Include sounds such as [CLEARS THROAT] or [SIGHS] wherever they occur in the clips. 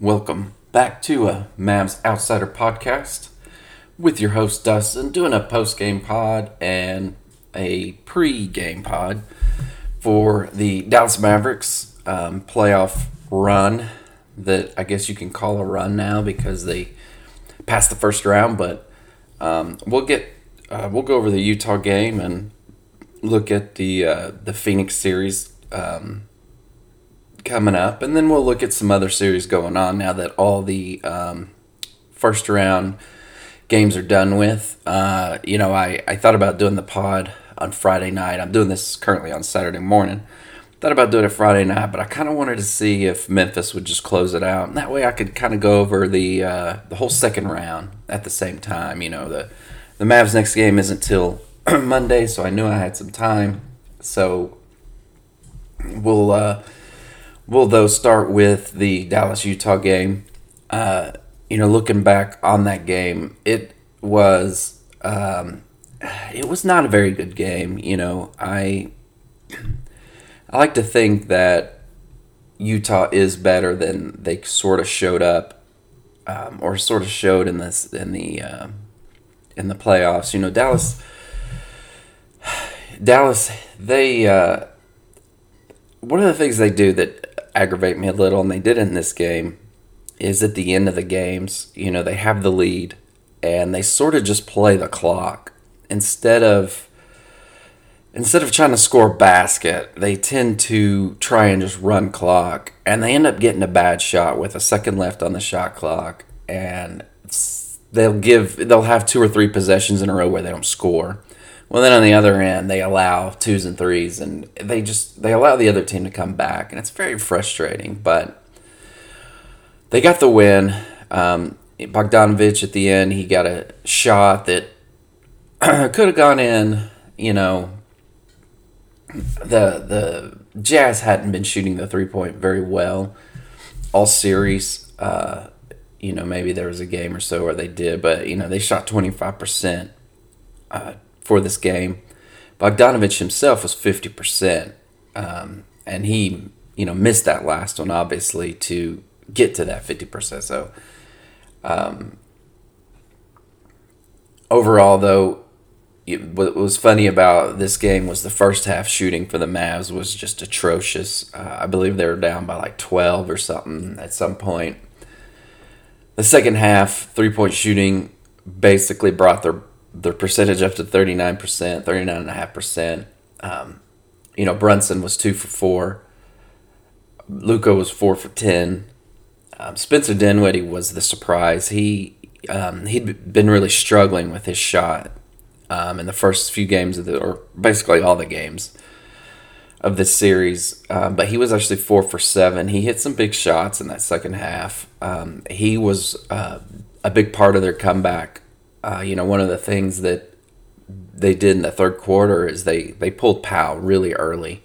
Welcome back to a Mavs Outsider podcast with your host Dustin, doing a post game pod and a pre game pod for the Dallas Mavericks um, playoff run that I guess you can call a run now because they passed the first round. But um, we'll get uh, we'll go over the Utah game and look at the uh, the Phoenix series. Um, coming up, and then we'll look at some other series going on now that all the um, first round games are done with. Uh, you know, I, I thought about doing the pod on Friday night. I'm doing this currently on Saturday morning. Thought about doing it Friday night, but I kind of wanted to see if Memphis would just close it out. And that way I could kind of go over the uh, the whole second round at the same time. You know, the the Mavs next game isn't till [CLEARS THROAT] Monday, so I knew I had some time. So we'll uh, We'll though start with the Dallas Utah game. Uh, you know, looking back on that game, it was um, it was not a very good game. You know, I I like to think that Utah is better than they sort of showed up, um, or sort of showed in this in the uh, in the playoffs. You know, Dallas [SIGHS] Dallas they. Uh, one of the things they do that aggravate me a little, and they did in this game, is at the end of the games, you know, they have the lead and they sort of just play the clock instead of instead of trying to score a basket, they tend to try and just run clock, and they end up getting a bad shot with a second left on the shot clock, and they'll give they'll have two or three possessions in a row where they don't score. Well, then on the other end, they allow twos and threes, and they just they allow the other team to come back, and it's very frustrating. But they got the win. Um, Bogdanovich at the end, he got a shot that [CLEARS THROAT] could have gone in. You know, the the Jazz hadn't been shooting the three point very well all series. Uh, you know, maybe there was a game or so where they did, but you know they shot twenty five percent uh, for this game. Bogdanovich himself was 50%, um, and he, you know, missed that last one, obviously, to get to that 50%. So, um, overall, though, what was funny about this game was the first half shooting for the Mavs was just atrocious. Uh, I believe they were down by like 12 or something at some point. The second half, three point shooting basically brought their their percentage up to 39%, 39.5%. Um, you know, Brunson was two for four. Luka was four for 10. Um, Spencer Dinwiddie was the surprise. He um, he'd been really struggling with his shot um, in the first few games of the, or basically all the games of this series. Um, but he was actually four for seven. He hit some big shots in that second half. Um, he was uh, a big part of their comeback uh, you know, one of the things that they did in the third quarter is they they pulled Powell really early.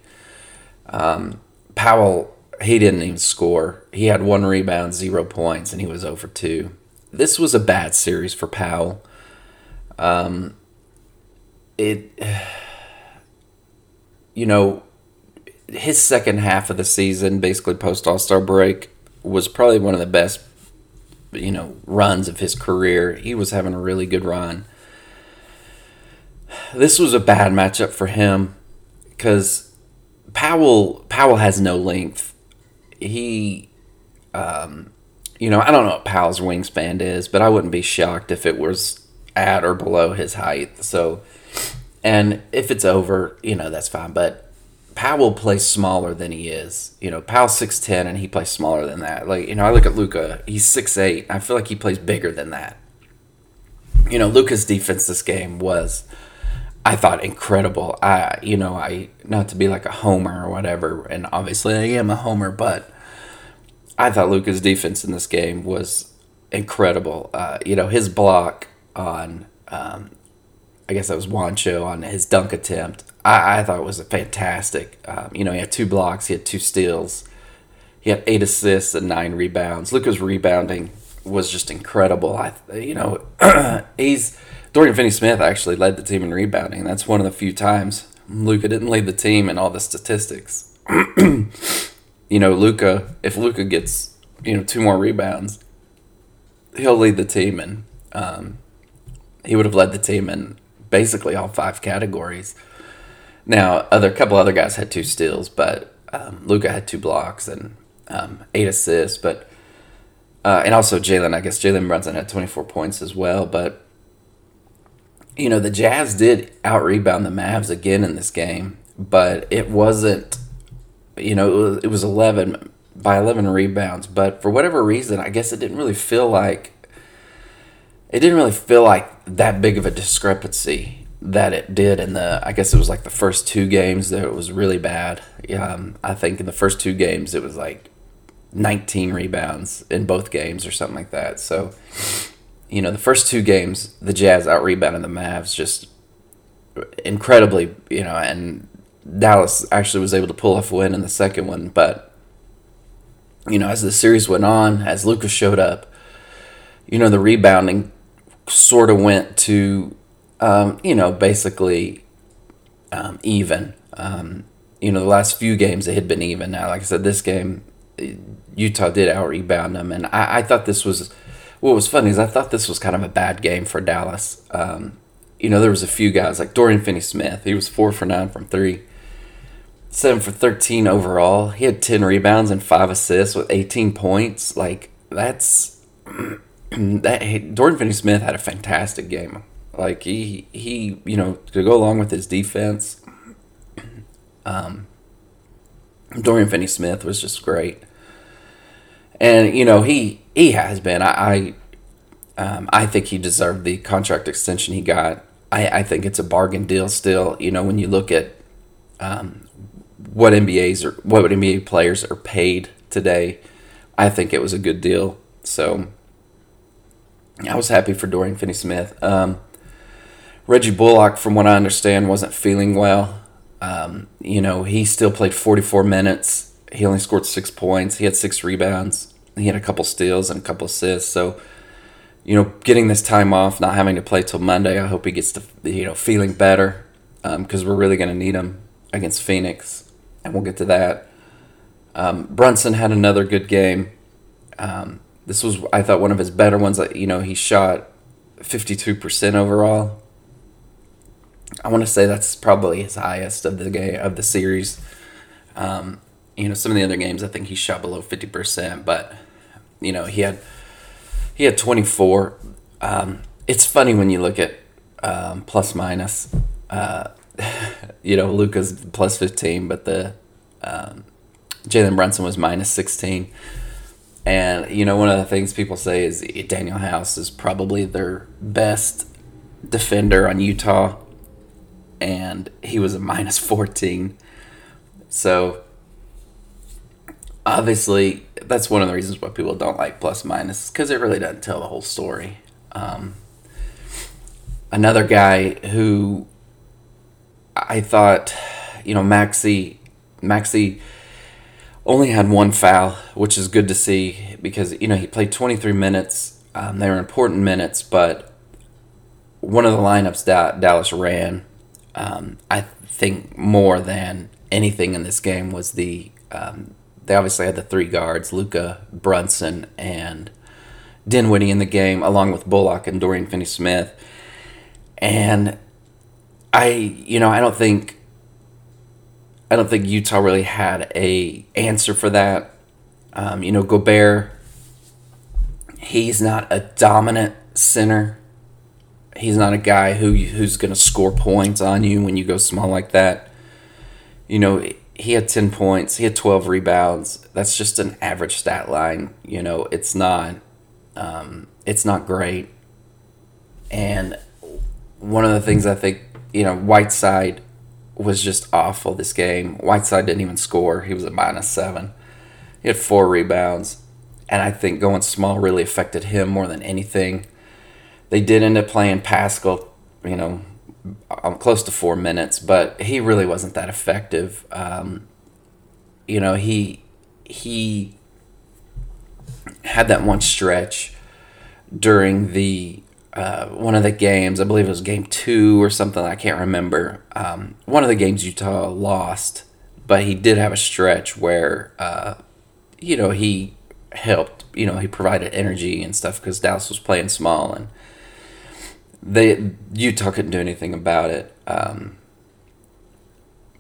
Um, Powell he didn't even score. He had one rebound, zero points, and he was over two. This was a bad series for Powell. Um, it, you know, his second half of the season, basically post All Star break, was probably one of the best you know runs of his career. He was having a really good run. This was a bad matchup for him because Powell Powell has no length. He, um, you know, I don't know what Powell's wingspan is, but I wouldn't be shocked if it was at or below his height. So, and if it's over, you know, that's fine. But Powell plays smaller than he is. You know, Powell's six ten and he plays smaller than that. Like, you know, I look at Luka, he's six eight. I feel like he plays bigger than that. You know, Luka's defense this game was I thought incredible. I you know, I not to be like a homer or whatever, and obviously I am a homer, but I thought Luka's defense in this game was incredible. Uh, you know, his block on um, I guess that was Juancho on his dunk attempt I, I thought was a fantastic. Um, you know, he had two blocks, he had two steals, he had eight assists and nine rebounds. Luka's rebounding was just incredible. I, you know, [CLEARS THROAT] he's Dorian Finney-Smith actually led the team in rebounding. That's one of the few times Luka didn't lead the team in all the statistics. [CLEARS THROAT] you know, Luka, if Luka gets you know, two more rebounds, he'll lead the team, and um, he would have led the team in basically all five categories. Now, other couple other guys had two steals, but um, Luka had two blocks and um, eight assists. But uh, and also Jalen, I guess Jalen Brunson had twenty four points as well. But you know the Jazz did out rebound the Mavs again in this game, but it wasn't. You know, it was eleven by eleven rebounds, but for whatever reason, I guess it didn't really feel like. It didn't really feel like that big of a discrepancy that it did in the I guess it was like the first two games that it was really bad. Um, I think in the first two games it was like 19 rebounds in both games or something like that. So, you know, the first two games the Jazz out rebounded the Mavs just incredibly, you know, and Dallas actually was able to pull off a win in the second one, but you know, as the series went on, as Lucas showed up, you know, the rebounding sort of went to um, you know, basically um, even. Um, you know, the last few games it had been even. Now, like I said, this game, Utah did out rebound them, and I, I, thought this was. What was funny is I thought this was kind of a bad game for Dallas. Um, you know, there was a few guys like Dorian Finney-Smith. He was four for nine from three, seven for thirteen overall. He had ten rebounds and five assists with eighteen points. Like that's [CLEARS THROAT] that. Dorian Finney-Smith had a fantastic game. Like he he you know to go along with his defense. [CLEARS THROAT] Um, Dorian Finney Smith was just great, and you know he he has been. I I, um, I think he deserved the contract extension he got. I, I think it's a bargain deal still. You know when you look at um, what NBA's or what NBA players are paid today, I think it was a good deal. So I was happy for Dorian Finney Smith. Um, Reggie Bullock, from what I understand, wasn't feeling well. Um, you know, he still played 44 minutes. He only scored six points. He had six rebounds. He had a couple steals and a couple assists. So, you know, getting this time off, not having to play till Monday, I hope he gets to, you know, feeling better because um, we're really going to need him against Phoenix. And we'll get to that. Um, Brunson had another good game. Um, this was, I thought, one of his better ones. You know, he shot 52% overall, I want to say that's probably his highest of the game of the series. Um, you know, some of the other games I think he shot below fifty percent, but you know he had he had twenty four. Um, it's funny when you look at um, plus minus. Uh, [LAUGHS] you know, Luka's plus fifteen, but the um, Jalen Brunson was minus sixteen. And you know, one of the things people say is Danuel House is probably their best defender on Utah and he was a minus 14. So obviously, that's one of the reasons why people don't like plus minus because it really doesn't tell the whole story. Um, another guy who I thought, you know, Maxi, Maxi only had one foul, which is good to see because you know he played 23 minutes. Um, they were important minutes, but one of the lineups that Dallas ran um, I think more than anything in this game was the um, they obviously had the three guards Luka, Brunson and Dinwiddie in the game along with Bullock and Dorian Finney-Smith and I you know I don't think I don't think Utah really had a answer for that um, you know Gobert he's not a dominant center he's not a guy who who's going to score points on you when you go small like that. You know, he had 10 points, he had 12 rebounds. That's just an average stat line. You know, it's not um, it's not great. And one of the things I think, you know, Whiteside was just awful this game. Whiteside didn't even score. He was at minus seven. He had four rebounds. And I think going small really affected him more than anything. They did end up playing Paschall, you know, um, close to four minutes, but he really wasn't that effective. Um, you know, he he had that one stretch during the uh, one of the games. I believe it was game two or something. I can't remember. Um, one of the games Utah lost, but he did have a stretch where uh, you know he helped. You know, he provided energy and stuff because Dallas was playing small and they Utah couldn't do anything about it. Um,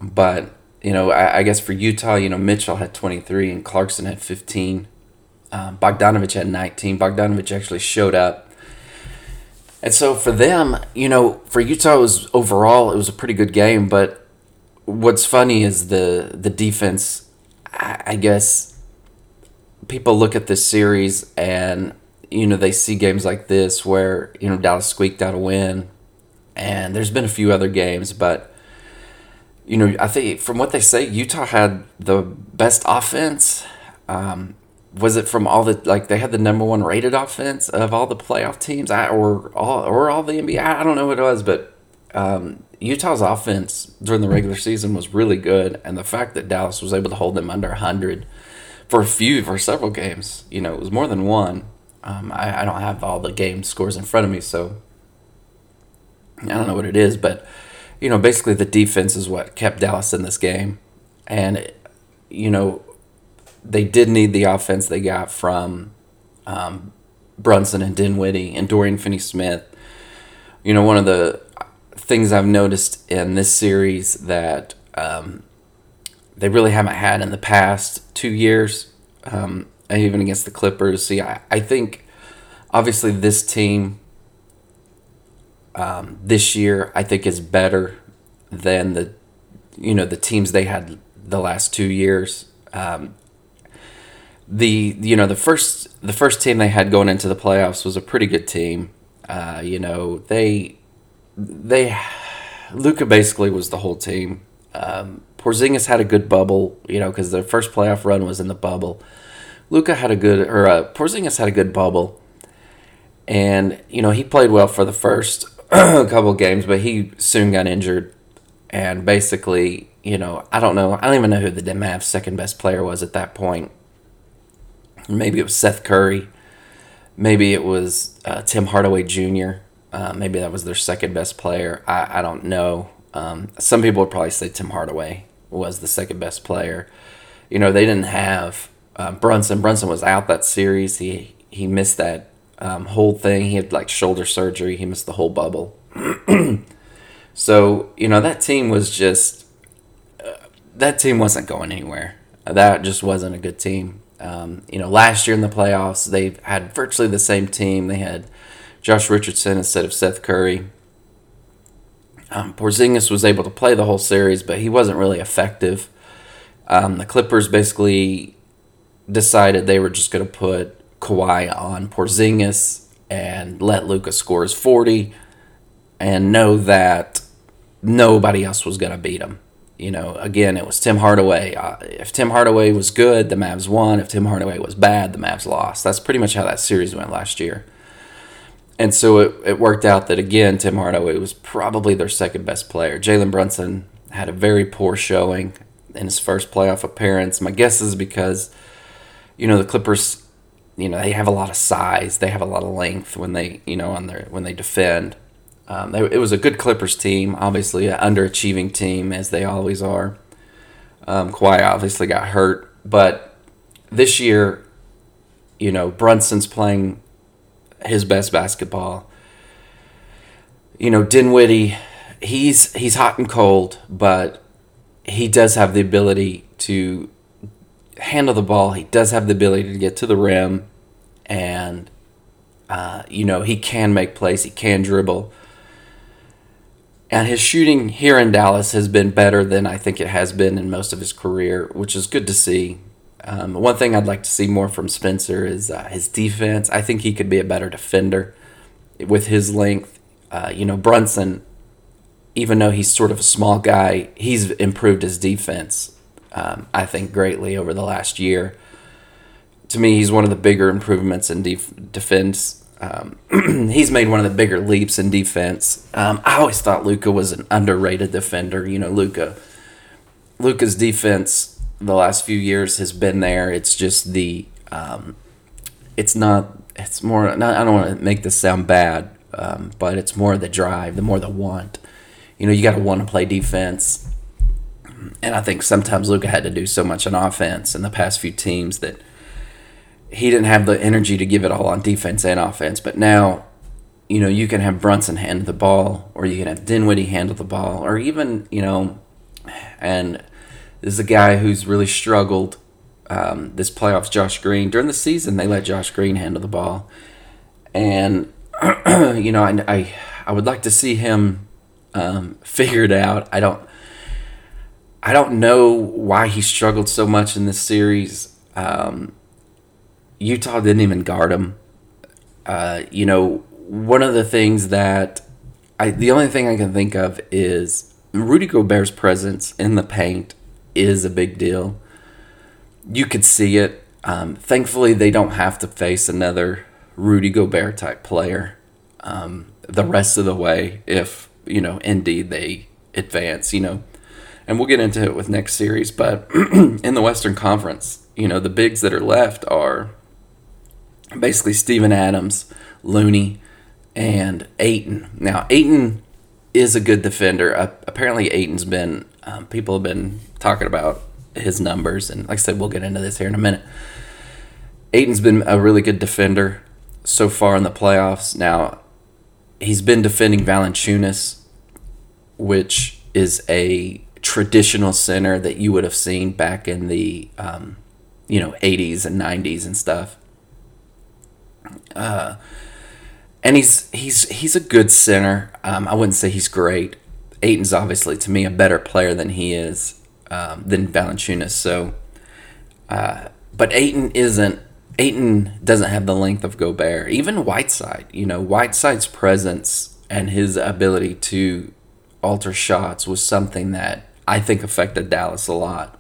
but you know, I, I, guess for Utah, you know, Mitchell had 23 and Clarkson had 15. Um, Bogdanovich had 19. Bogdanovich actually showed up. And so for them, you know, for Utah, it was overall, it was a pretty good game. But what's funny is the, the defense, I, I guess people look at this series and, you know, they see games like this where, you know, Dallas squeaked out a win. And there's been a few other games, but you know, I think from what they say, Utah had the best offense. Um, was it from all the like they had the number one rated offense of all the playoff teams, I, or all or all the NBA? I don't know what it was, but um, Utah's offense during the regular season was really good, and the fact that Dallas was able to hold them under hundred for a few for several games, you know, it was more than one. Um, I, I don't have all the game scores in front of me, so I don't know what it is, but you know, basically the defense is what kept Dallas in this game. And, you know, they did need the offense they got from um, Brunson and Dinwiddie and Dorian Finney Smith. You know, one of the things I've noticed in this series that um, they really haven't had in the past two years, um, even against the Clippers. See, I, I think obviously this team um, this year I think is better than the you know the teams they had the last two years. Um, the you know the first the first team they had going into the playoffs was a pretty good team. Uh, you know they they Luka basically was the whole team. Um, Porzingis had a good bubble, you know, because their first playoff run was in the bubble. Luka had a good, or uh, Porzingis had a good bubble, and you know he played well for the first [CLEARS THROAT] couple games, but he soon got injured, and basically, you know, I don't know, I don't even know who the Mavs' second best player was at that point. Maybe it was Seth Curry, maybe it was uh, Tim Hardaway Jr. Uh, maybe that was their second best player. I, I don't know. Um, some people would probably say Tim Hardaway was the second best player. You know, they didn't have uh, Brunson. Brunson was out that series. He he missed that um, whole thing. He had like shoulder surgery. He missed the whole bubble. [CLEARS THROAT] so you know that team was just uh, that team wasn't going anywhere. That just wasn't a good team. Um, you know, last year in the playoffs, they had virtually the same team. They had Josh Richardson instead of Seth Curry. Um, Porzingis was able to play the whole series, but he wasn't really effective. Um, the Clippers basically decided they were just going to put Kawhi on Porzingis and let Luka score his 40 and know that nobody else was going to beat him. You know, again, it was Tim Hardaway. Uh, if Tim Hardaway was good, the Mavs won. If Tim Hardaway was bad, the Mavs lost. That's pretty much how that series went last year. And so it, it worked out that, again, Tim Hardaway was probably their second best player. Jalen Brunson had a very poor showing in his first playoff appearance. My guess is because, you know, the Clippers you know they have a lot of size, they have a lot of length when they you know on their when they defend. Um, they, it was a good Clippers team, obviously an underachieving team as they always are. Um, Kawhi obviously got hurt, but this year, you know Brunson's playing his best basketball. You know Dinwiddie, he's he's hot and cold, but he does have the ability to handle the ball. He does have the ability to get to the rim, and uh, you know he can make plays. He can dribble, and his shooting here in Dallas has been better than I think it has been in most of his career, which is good to see. Um, one thing I'd like to see more from Spencer is uh, his defense. I think he could be a better defender with his length. Uh, you know, Brunson, even though he's sort of a small guy, he's improved his defense um, I think, greatly over the last year. To me, he's one of the bigger improvements in def- defense. Um, [CLEARS THROAT] he's made one of the bigger leaps in defense. Um, I always thought Luka was an underrated defender. You know, Luka, Luka's defense the last few years has been there. It's just the, um, it's not. It's more. Not, I don't want to make this sound bad, um, but it's more the drive, the more the want. You know, you got to want to play defense and I think sometimes Luka had to do so much on offense in the past few teams that he didn't have the energy to give it all on defense and offense. But now, you know, you can have Brunson handle the ball, or you can have Dinwiddie handle the ball, or even, you know, and this is a guy who's really struggled um, this playoffs, Josh Green. During the season, they let Josh Green handle the ball. And, [CLEARS THROAT] you know, I, I, I would like to see him um, [LAUGHS] figured out. I don't. I don't know why he struggled so much in this series. Um, Utah didn't even guard him. Uh, you know, one of the things that I, the only thing I can think of is Rudy Gobert's presence in the paint is a big deal. You could see it. Um, thankfully, they don't have to face another Rudy Gobert type player um, the rest of the way if, you know, indeed they advance, you know. And we'll get into it with next series. But [CLEARS THROAT] in the Western Conference, you know, the bigs that are left are basically Steven Adams, Looney, and Ayton. Now, Ayton is a good defender. Uh, apparently, Ayton's been, um, people have been talking about his numbers. And like I said, we'll get into this here in a minute. Ayton's been a really good defender so far in the playoffs. Now, he's been defending Valanciunas, which is a traditional center that you would have seen back in the um, you know 80s and 90s and stuff. Uh, and he's he's he's a good center. Um, I wouldn't say he's great. Ayton's obviously to me a better player than he is um, than Valanciunas. So, uh, but Ayton isn't. Ayton doesn't have the length of Gobert. Even Whiteside, you know, Whiteside's presence and his ability to alter shots was something that I think affected Dallas a lot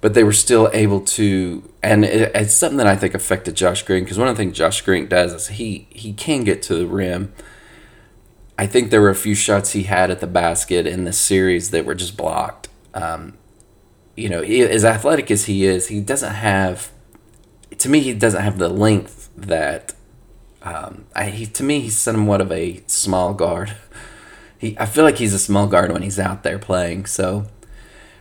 but they were still able to and it, it's something that I think affected Josh Green because one of the things Josh Green does is he he can get to the rim. I think there were a few shots he had at the basket in the series that were just blocked. Um, you know, he, as athletic as he is, he doesn't have. To me, he doesn't have the length that. Um, I, he to me he's somewhat of a small guard. [LAUGHS] He I feel like he's a small guard when he's out there playing. So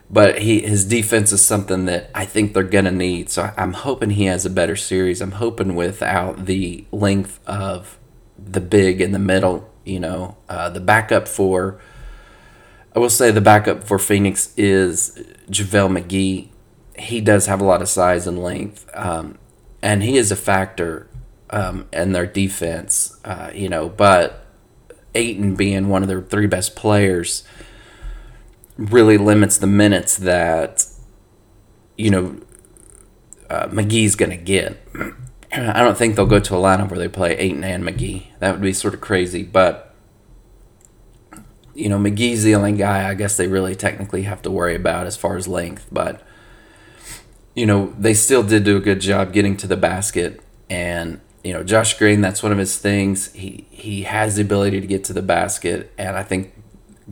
but he his defense is something that I think they're gonna need. So I'm hoping he has a better series. I'm hoping without the length of the big in the middle. You know, uh, the backup for I will say the backup for Phoenix is JaVale McGee. He does have a lot of size and length, um, and he is a factor um, in their defense. Uh, you know, but Ayton being one of their three best players really limits the minutes that you know uh, McGee's going to get. [CLEARS THROAT] I don't think they'll go to a lineup where they play Ayton and McGee. That would be sort of crazy, but you know McGee's the only guy I guess they really technically have to worry about as far as length, but you know they still did do a good job getting to the basket and you know Josh Green that's one of his things. He he has the ability to get to the basket and I think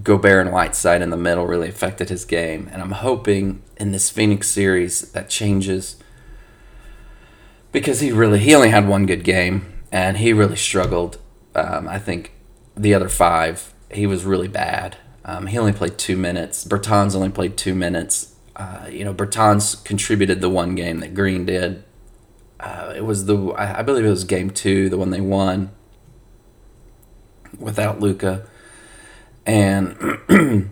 Gobert and Whiteside in the middle really affected his game. And I'm hoping in this Phoenix series that changes because he really he only had one good game and he really struggled. Um, I think the other five he was really bad. Um, he only played two minutes. Bertans only played two minutes. Uh, you know, Bertans contributed the one game that Green did. Uh, it was the I believe it was game two, the one they won without Luka and [CLEARS THROAT]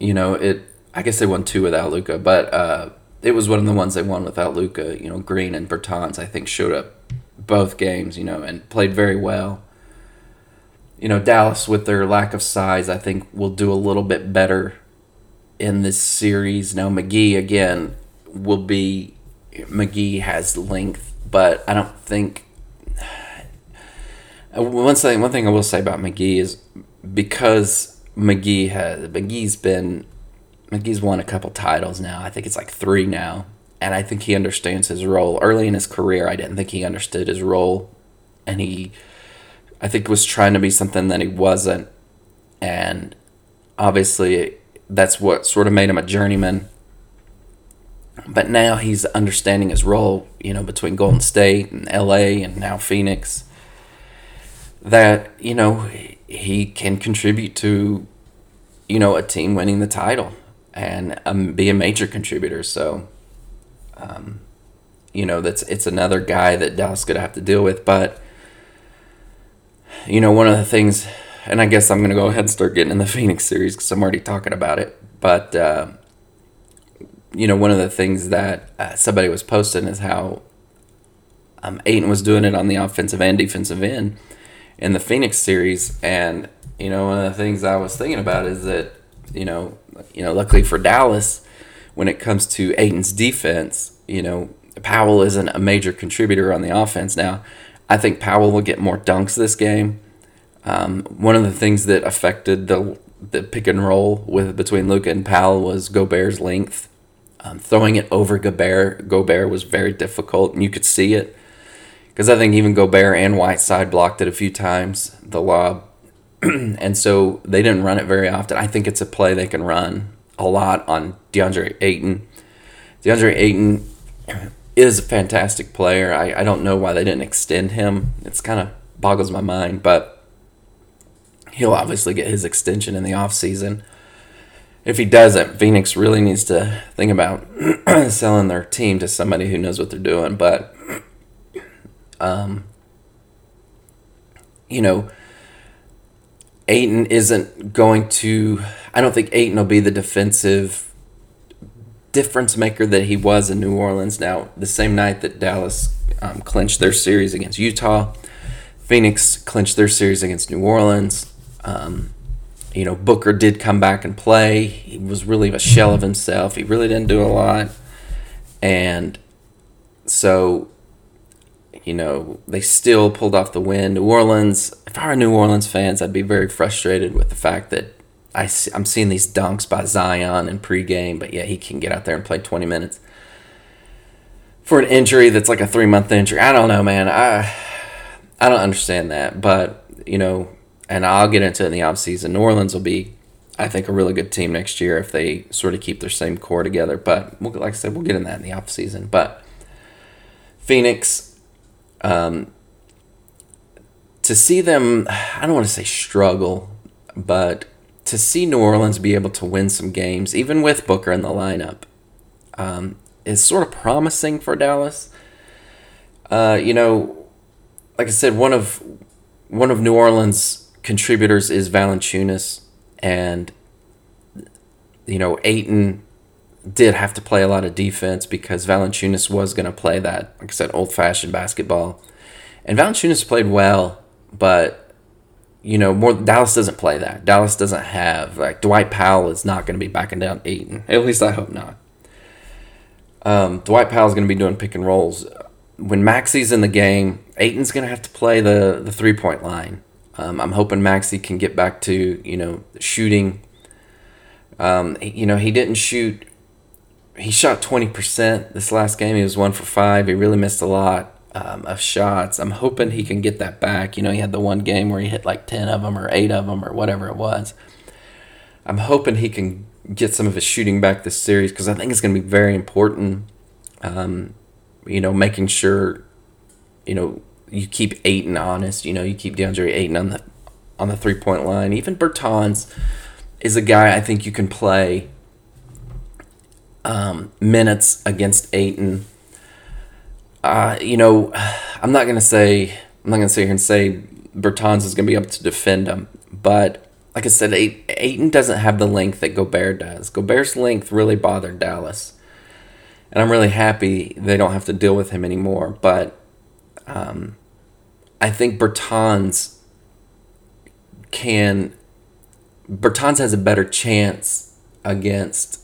you know it. I guess they won two without Luka, but uh, it was one of the ones they won without Luka. You know, Green and Bertans I think showed up both games. You know, and played very well. You know, Dallas with their lack of size, I think will do a little bit better in this series. Now McGee again will be McGee has length, but I don't think [SIGHS] one thing one thing I will say about McGee is because McGee has McGee's been McGee's won a couple titles now. I think it's like three now, and I think he understands his role. Early in his career, I didn't think he understood his role, and he, I think, was trying to be something that he wasn't, and obviously that's what sort of made him a journeyman. But now he's understanding his role, you know, between Golden State and LA and now Phoenix. That you know he can contribute to, you know, a team winning the title and um, be a major contributor. So, um, you know, that's it's another guy that Dallas to have to deal with. But you know, one of the things, and I guess I'm to go ahead and start getting in the [LAUGHS] Phoenix series because I'm already talking about it. But uh, you know, one of the things that uh, somebody was posting is how um, Ayton was doing it on the offensive and defensive end in the Phoenix series, and you know, one of the things I was thinking about is that you know, you know, luckily for Dallas, when it comes to Ayton's defense, you know, Powell isn't a major contributor on the offense. Now, I think Powell will get more dunks this game. Um, one of the things that affected the the pick and roll with between Luka and Powell was Gobert's length. Um, throwing it over Gobert, Gobert was very difficult, and you could see it because I think even Gobert and Whiteside blocked it a few times the lob, [CLEARS THROAT] and so they didn't run it very often. I think it's a play they can run a lot on DeAndre Ayton. DeAndre Ayton is a fantastic player. I, I don't know why they didn't extend him. It's kind of boggles my mind, but he'll obviously get his extension in the offseason. If he doesn't, Phoenix really needs to think about [CLEARS THROAT] selling their team to somebody who knows what they're doing. But, um, you know, Ayton isn't going to. I don't think Ayton will be the defensive difference maker that he was in New Orleans. Now, the same night that Dallas um, clinched their series against Utah, Phoenix clinched their series against New Orleans. Um, you know, Booker did come back and play. He was really a shell of himself. He really didn't do a lot. And so you know, they still pulled off the win. New Orleans, if I were New Orleans fans, I'd be very frustrated with the fact that I, I'm seeing these dunks by Zion in pregame, but yeah, he can get out there and play 20 minutes. For an injury that's like a three month injury, I don't know, man. I I don't understand that, but you know, and I'll get into it in the offseason. New Orleans will be, I think, a really good team next year if they sort of keep their same core together. But we'll, like I said, we'll get in that in the offseason. But Phoenix, um, to see them, I don't want to say struggle, but to see New Orleans be able to win some games, even with Booker in the lineup, um, is sort of promising for Dallas. Uh, you know, like I said, one of one of New Orleans' contributors is Valanciunas, and you know Ayton did have to play a lot of defense because Valanciunas was going to play that, like I said, old fashioned basketball. And Valanciunas played well, but you know, more Dallas doesn't play that. Dallas doesn't have like Dwight Powell is not going to be backing down Ayton. At least I hope not. Um, Dwight Powell is going to be doing pick and rolls. When Maxi's in the game, Ayton's going to have to play the the three point line. Um, I'm hoping Maxi can get back to you know shooting. Um, you know, he didn't shoot he shot 20% this last game. He was one for five. He really missed a lot um, of shots. I'm hoping he can get that back. You know, he had the one game where he hit like 10 of them or eight of them or whatever it was. I'm hoping he can get some of his shooting back this series because I think it's going to be very important. Um, you know, making sure, you know, you keep Ayton honest. You know, you keep DeAndre Ayton on the on the three point line. Even Bertans is a guy I think you can play um, minutes against Ayton. Uh, you know, I'm not gonna say I'm not gonna sit here and say Bertans is gonna be able to defend him, but like I said, Ayton doesn't have the length that Gobert does. Gobert's length really bothered Dallas, and I'm really happy they don't have to deal with him anymore. But um, I think Bertans can. Bertans has a better chance against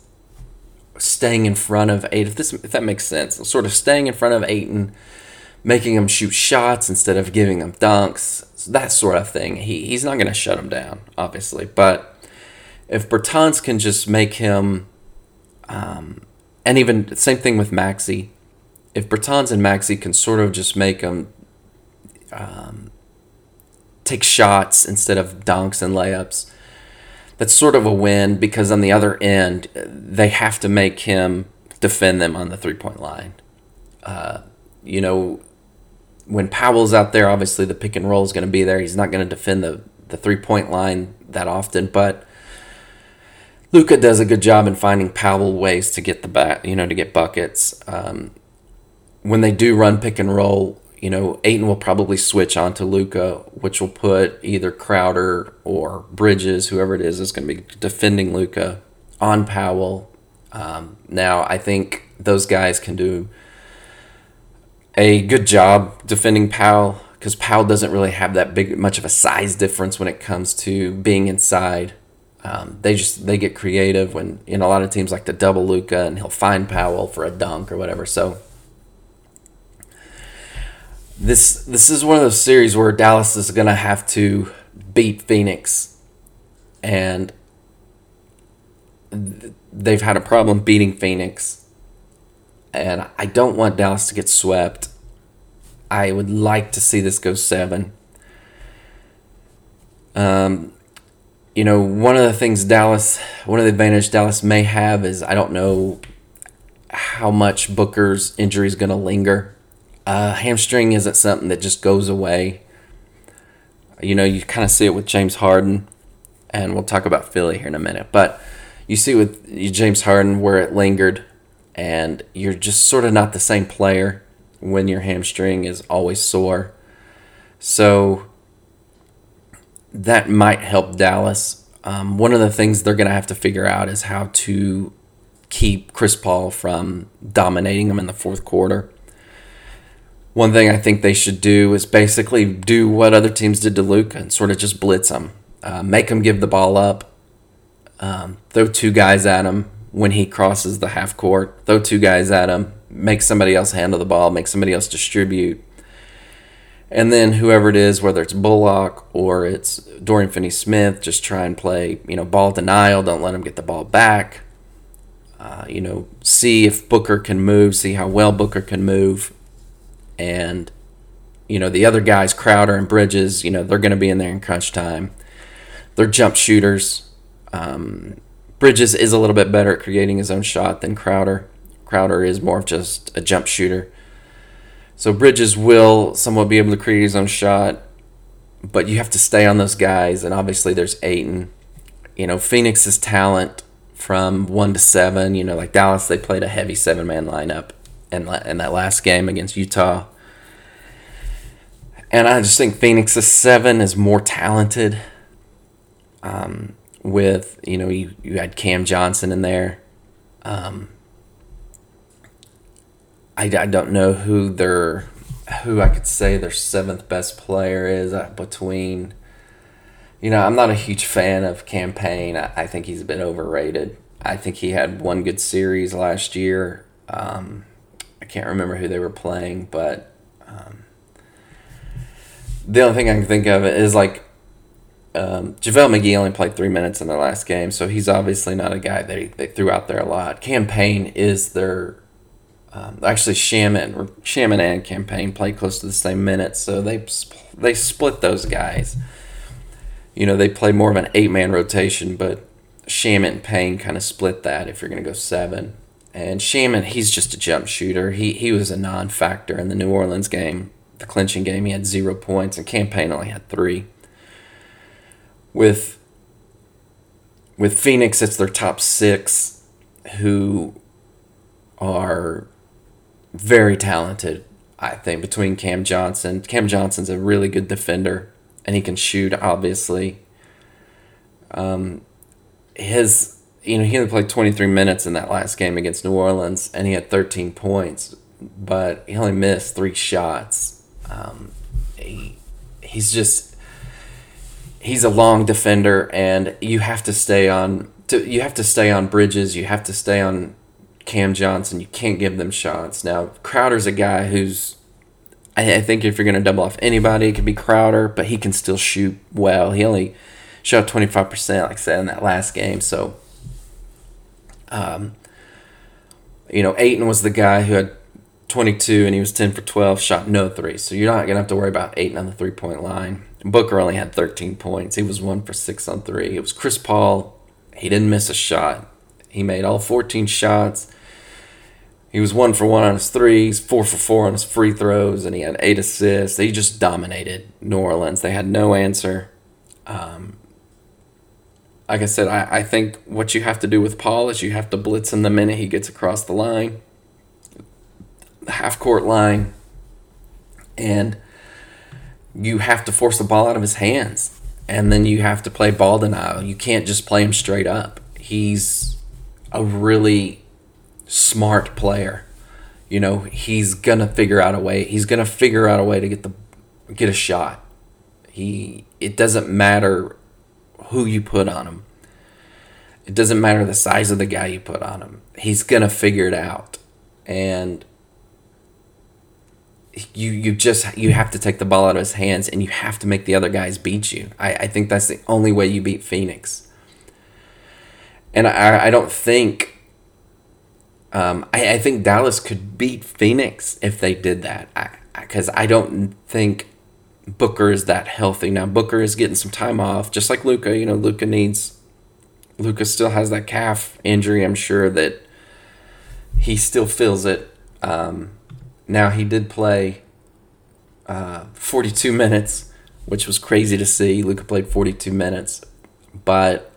staying in front of Ayton, if this if that makes sense, sort of staying in front of Ayton, making him shoot shots instead of giving him dunks, that sort of thing. He he's not going to shut him down, obviously, but if Bertans can just make him, um, and even same thing with Maxi, if Bertans and Maxi can sort of just make him um, take shots instead of dunks and layups that's sort of a win because on the other end, they have to make him defend them on the three point line. Uh, you know, when Powell's out there, obviously the pick and roll is going to be there. He's not going to defend the, the three point line that often, but Luka does a good job in finding Powell ways to get the bat, you know, to get buckets. Um, when they do run pick and roll, you know, Ayton will probably switch onto Luka, which will put either Crowder or Bridges, whoever it is, is going to be defending Luka on Powell. Um, now, I think those guys can do a good job defending Powell because Powell doesn't really have that big much of a size difference when it comes to being inside. Um, they just they get creative when you know a lot of teams like to double Luka and he'll find Powell for a dunk or whatever. So this this is one of those series where Dallas is gonna have to beat Phoenix, and they've had a problem beating Phoenix, and I don't want Dallas to get swept. I would like to see this go seven. Um, you know, one of the things Dallas, one of the advantage Dallas may have is I don't know how much Booker's injury is going to linger. Hamstring isn't something that just goes away. You know, you kind of see it with James Harden, and we'll talk about Philly here in a minute. But you see with James Harden where it lingered, and you're just sort of not the same player when your hamstring is always sore. So that might help Dallas. Um, one of the things they're going to have to figure out is how to keep Chris Paul from dominating them in the fourth quarter one thing I think they should do is basically do what other teams did to Luka and sort of just blitz him, uh, make him give the ball up, um, throw two guys at him when he crosses the half court, throw two guys at him, make somebody else handle the ball, make somebody else distribute. And then whoever it is, whether it's Bullock or it's Dorian Finney-Smith, just try and play, you know, ball denial. Don't let him get the ball back. Uh, you know, see if Booker can move, see how well Booker can move, and you know the other guys, Crowder and Bridges, you know they're going to be in there in crunch time. They're jump shooters. Um, Bridges is a little bit better at creating his own shot than Crowder. Crowder is more of just a jump shooter. So Bridges will somewhat be able to create his own shot, but you have to stay on those guys. And obviously, there's Ayton. You know, Phoenix's talent from one to seven. You know, like Dallas, they played a heavy seven man lineup in, in that last game against Utah. And I just think Phoenix's seven is more talented. Um, with you know you, you had Cam Johnson in there. Um, I, I don't know who their who I could say their seventh best player is uh, between. You know, I'm not a huge fan of Cam Payne. I, I think he's been overrated. I think he had one good series last year. Um, can't remember who they were playing, but um, the only thing I can think of is like um, JaVale McGee only played three minutes in the last game, so he's obviously not a guy they, they threw out there a lot. Cam Payne is their um, actually Shamet Shaman and Cam Payne played close to the same minutes, so they they split those guys. You know they play more of an eight man rotation, but Shamet and Payne kind of split that if you're going to go seven. And Shamet, he's just a jump shooter. He he was a non-factor in the New Orleans game, the clinching game. He had zero points, and Cam Payne only had three. With with Phoenix, it's their top six, who are very talented. I think between Cam Johnson, Cam Johnson's a really good defender, and he can shoot. Obviously, um, his you know, he only played 23 minutes in that last game against New Orleans, and he had 13 points, but he only missed three shots. Um, he, he's just he's a long defender, and you have to stay on. To, you have to stay on Bridges. You have to stay on Cam Johnson. You can't give them shots. Now Crowder's a guy who's. I, I think if you're going to double off anybody, it could be Crowder, but he can still shoot well. He only shot 25%, like I said, in that last game. So um, you know, Ayton was the guy who had 22 and he was 10 for 12, shot no threes. So you're not going to have to worry about Ayton on the three point line. Booker only had 13 points. He was one for six on three. It was Chris Paul. He didn't miss a shot. He made all 14 shots. He was one for one on his threes, four for four on his free throws, and he had eight assists. He just dominated New Orleans. They had no answer. Um, like I said, I, I think what you have to do with Paul is you have to blitz him the minute he gets across the line. The half court line, and you have to force the ball out of his hands, and then you have to play ball denial. You can't just play him straight up. He's a really smart player. You know, he's gonna figure out a way. He's gonna figure out a way to get the get a shot. He it doesn't matter who you put on him. It doesn't matter the size of the guy you put on him. He's gonna figure it out. And you you just you have to take the ball out of his hands and you have to make the other guys beat you. I, I think that's the only way you beat Phoenix. And I, I don't think um, I, I think Dallas could beat Phoenix if they did that. Because I, I, I don't think Booker is that healthy now. Booker is getting some time off, just like Luka. You know, Luka needs. Luka still has that calf injury. I'm sure that he still feels it. Um, now he did play uh, 42 minutes, which was crazy to see. Luka played 42 minutes, but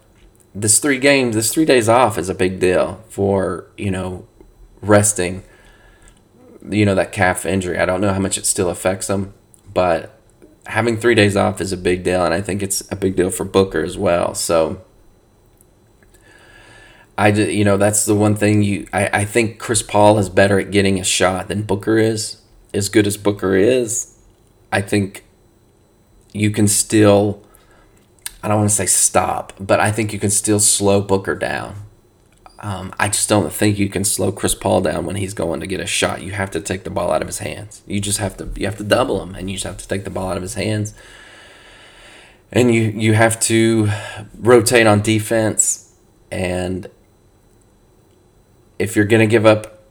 this three games, this three days off is a big deal for you know resting. You know that calf injury. I don't know how much it still affects him, but having three days off is a big deal, and I think it's a big deal for Booker as well. So. I just, you know that's the one thing you I, I think Chris Paul is better at getting a shot than Booker is. As good as Booker is, I think you can still I don't want to say stop, but I think you can still slow Booker down. Um, I just don't think you can slow Chris Paul down when he's going to get a shot. You have to take the ball out of his hands. You just have to you have to double him, and you just have to take the ball out of his hands. And you you have to rotate on defense, and if you're gonna give up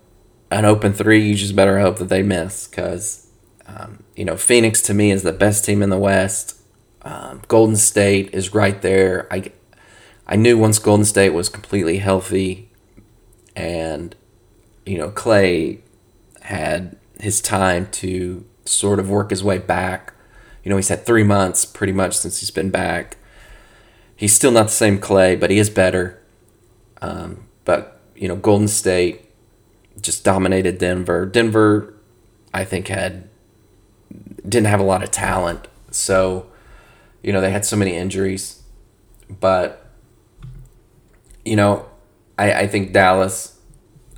an open three, you just better hope that they miss, because um, you know Phoenix to me is the best team in the West um, Golden State is right there. I, I knew once Golden State was completely healthy, and you know Klay had his time to sort of work his way back. You know he's had three months pretty much since he's been back. He's still not the same Klay, but he is better. Um, but you know Golden State just dominated Denver. Denver, I think had didn't have a lot of talent, so you know, they had so many injuries, but you know, I, I think Dallas,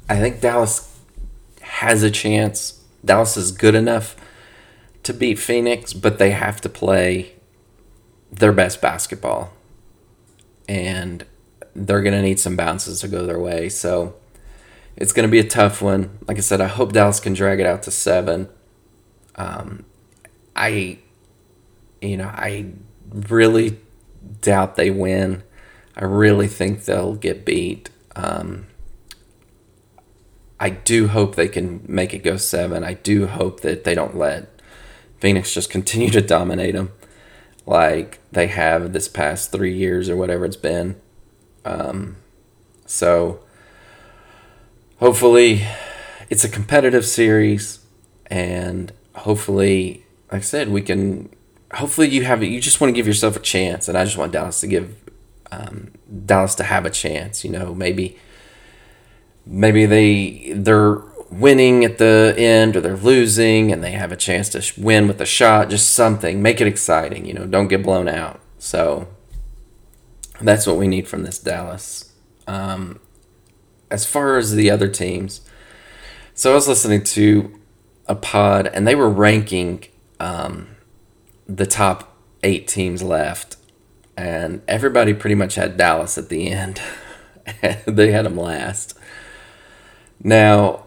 I think Dallas has a chance. Dallas is good enough to beat Phoenix, but they have to play their best basketball. And they're going to need some bounces to go their way. So it's going to be a tough one. Like I said, I hope Dallas can drag it out to seven. Um, I, you know, I really doubt they win. I really think they'll get beat. Um, I do hope they can make it go seven. I do hope that they don't let Phoenix just continue to dominate them like they have this past three years or whatever it's been. Um, so hopefully it's a competitive series and hopefully, like I said, we can hopefully you have you just want to give yourself a chance, and I just want Dallas to give um, Dallas to have a chance. You know, maybe maybe they they're winning at the end or they're losing and they have a chance to win with a shot just something. Make it exciting you know don't get blown out. So that's what we need from this dallas. Um, as far as the other teams so i was listening to a pod and they were ranking um, the top eight teams left, and everybody pretty much had Dallas at the end. [LAUGHS] they had them last. Now,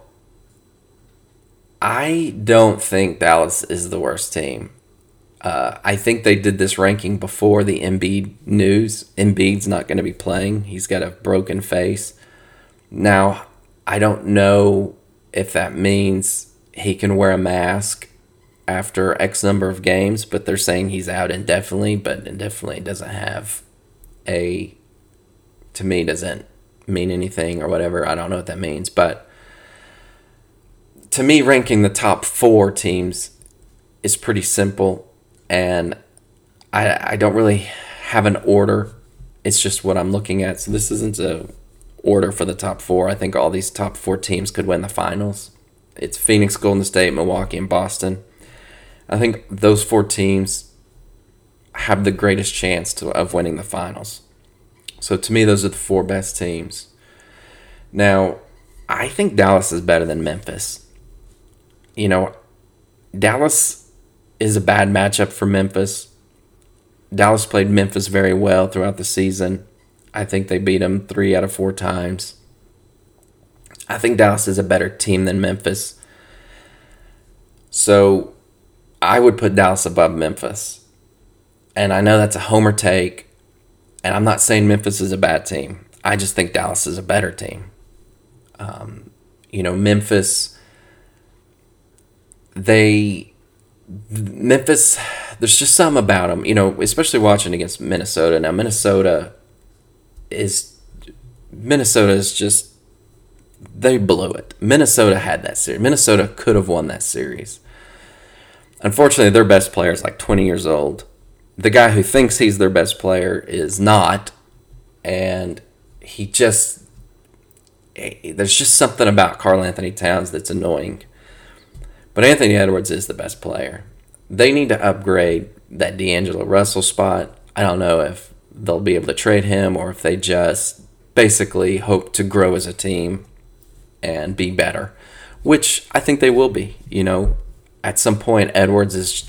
I don't think Dallas is the worst team. Uh, I think they did this ranking before the Embiid news. Embiid's not going to be playing. He's got a broken face. Now, I don't know if that means he can wear a mask after X number of games, but they're saying he's out indefinitely, but indefinitely doesn't have a, to me, doesn't mean anything or whatever. I don't know what that means. But to me, ranking the top four teams is pretty simple. And I, I don't really have an order. It's just what I'm looking at. So this isn't a order for the top four. I think all these top four teams could win the finals. It's Phoenix, Golden State, Milwaukee, and Boston. I think those four teams have the greatest chance to, of winning the finals. So to me, those are the four best teams. Now, I think Dallas is better than Memphis. You know, Dallas is a bad matchup for Memphis. Dallas played Memphis very well throughout the season. I think they beat them three out of four times. I think Dallas is a better team than Memphis. So I would put Dallas above Memphis. And I know that's a homer take. And I'm not saying Memphis is a bad team. I just think Dallas is a better team. Um, you know, Memphis, they, Memphis, there's just something about them, you know, especially watching against Minnesota. Now, Minnesota is, Minnesota is just, they blew it. Minnesota had that series. Minnesota could have won that series. Unfortunately, their best player is like 20 years old. The guy who thinks he's their best player is not. And he just eh, there's just something about Karl-Anthony Towns that's annoying. But Anthony Edwards is the best player. They need to upgrade that D'Angelo Russell spot. I don't know if they'll be able to trade him or if they just basically hope to grow as a team and be better, which I think they will be. You know, at some point, Edwards is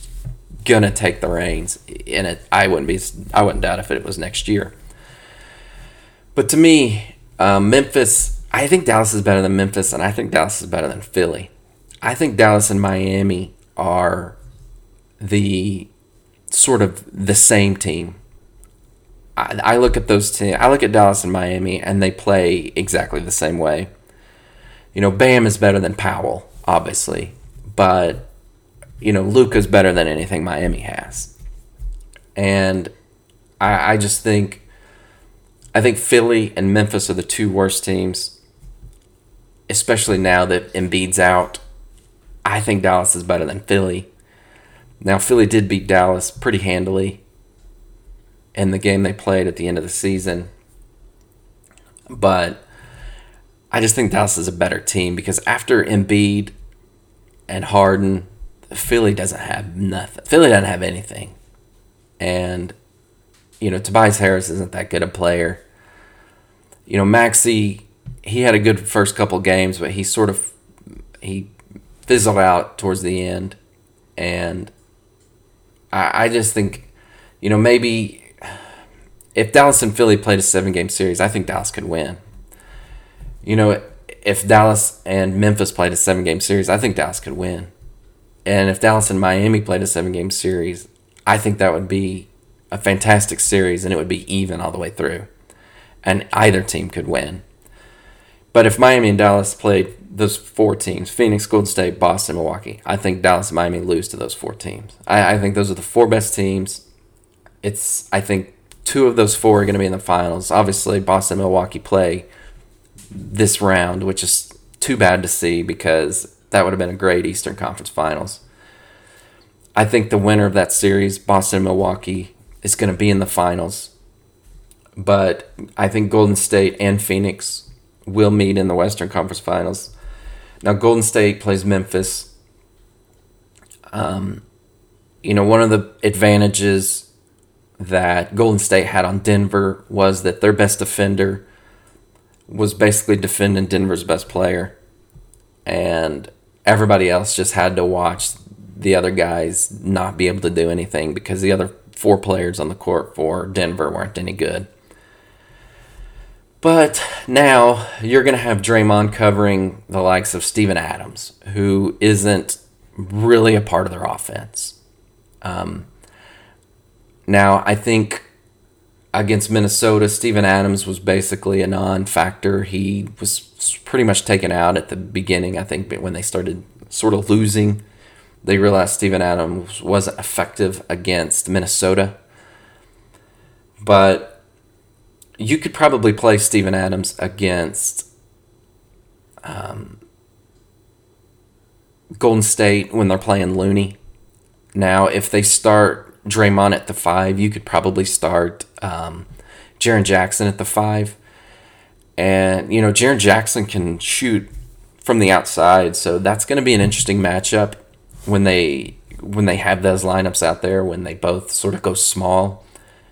gonna take the reins, and it I wouldn't be I wouldn't doubt if it was next year. But to me, um, Memphis I think Dallas is better than Memphis, and I think Dallas is better than Philly. I think Dallas and Miami are the sort of the same team. I, I look at those teams. I look at Dallas and Miami, and they play exactly the same way. You know, Bam is better than Powell, obviously, but you know, Luka's better than anything Miami has, and I, I just think I think Philly and Memphis are the two worst teams especially now that Embiid's out, I think Dallas is better than Philly. Now, Philly did beat Dallas pretty handily in the game they played at the end of the season. But I just think Dallas is a better team because after Embiid and Harden, Philly doesn't have nothing. Philly doesn't have anything. And, you know, Tobias Harris isn't that good a player. You know, Maxey he had a good first couple games, but he sort of he fizzled out towards the end, and I, I just think, you know, maybe if Dallas and Philly played a seven game series, I think Dallas could win. You know, if Dallas and Memphis played a seven game series, I think Dallas could win. And if Dallas and Miami played a seven game series, I think that would be a fantastic series and it would be even all the way through. And either team could win. But if Miami and Dallas played those four teams Phoenix, Golden State, Boston, Milwaukee I think Dallas and Miami lose to those four teams. I, I think those are the four best teams. It's, I think, two of those four are going to be in the finals. Obviously, Boston and Milwaukee play this round, which is too bad to see because that would have been a great Eastern Conference Finals. I think the winner of that series, Boston Milwaukee, is going to be in the finals. But I think Golden State and Phoenix will meet in the Western Conference Finals. Now, Golden State plays Memphis. Um, you know, one of the advantages that Golden State had on Denver was that their best defender was basically defending Denver's best player. And everybody else just had to watch the other guys not be able to do anything because the other four players on the court for Denver weren't any good. But now you're going to have Draymond covering the likes of Steven Adams, who isn't really a part of their offense. Um, now, I think against Minnesota, Steven Adams was basically a non factor. He was pretty much taken out at the beginning, I think, when they started sort of losing. They realized Steven Adams wasn't effective against Minnesota. But you could probably play Steven Adams against um, Golden State when they're playing Looney. Now, if they start Draymond at the five, you could probably start um, Jaren Jackson at the five. And, you know, Jaren Jackson can shoot from the outside. So that's going to be an interesting matchup when they when they have those lineups out there when they both sort of go small.